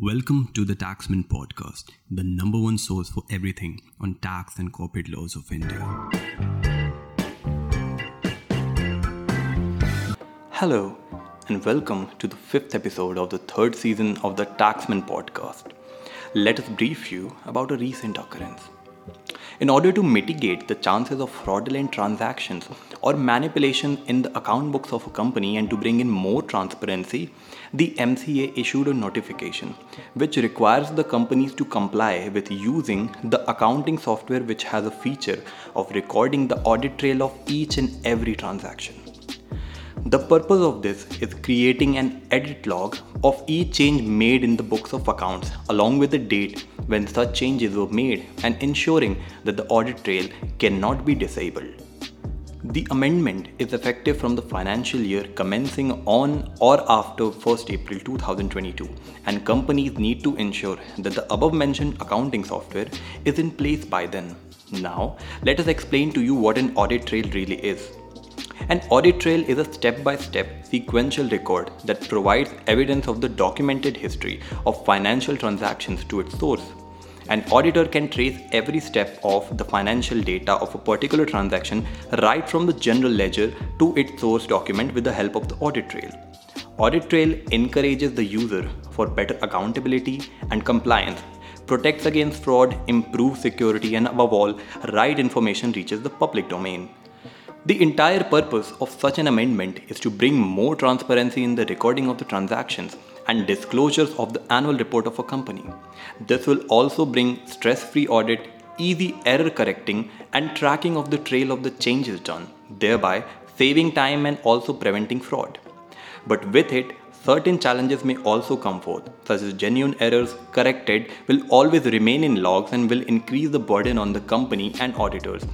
Welcome to the Taxmann Podcast, the number one source for everything on tax and corporate laws of India. Hello, and welcome to the fifth episode of the third season of the Taxmann Podcast. Let us brief you about a recent occurrence. In order to mitigate the chances of fraudulent transactions or manipulation in the account books of a company and to bring in more transparency, the MCA issued a notification which requires the companies to comply with using the accounting software which has a feature of recording the audit trail of each and every transaction. The purpose of this is creating an edit log of each change made in the books of accounts along with the date when such changes were made and ensuring that the audit trail cannot be disabled. The amendment is effective from the financial year commencing on or after 1st April 2022 and companies need to ensure that the above mentioned accounting software is in place by then. Now, let us explain to you what an audit trail really is. An audit trail is a step by step sequential record that provides evidence of the documented history of financial transactions to its source. An auditor can trace every step of the financial data of a particular transaction right from the general ledger to its source document with the help of the audit trail. Audit trail encourages the user for better accountability and compliance, protects against fraud, improves security, and above all, right information reaches the public domain. The entire purpose of such an amendment is to bring more transparency in the recording of the transactions and disclosures of the annual report of a company. This will also bring stress free audit, easy error correcting, and tracking of the trail of the changes done, thereby saving time and also preventing fraud. But with it, certain challenges may also come forth, such as genuine errors corrected will always remain in logs and will increase the burden on the company and auditors.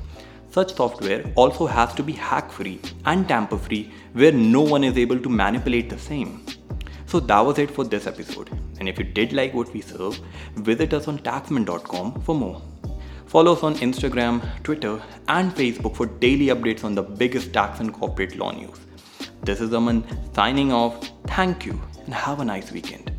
Such software also has to be hack free and tamper free, where no one is able to manipulate the same. So that was it for this episode. And if you did like what we serve, visit us on taxmann.com for more. Follow us on Instagram, Twitter, and Facebook for daily updates on the biggest tax and corporate law news. This is Aman signing off. Thank you and have a nice weekend.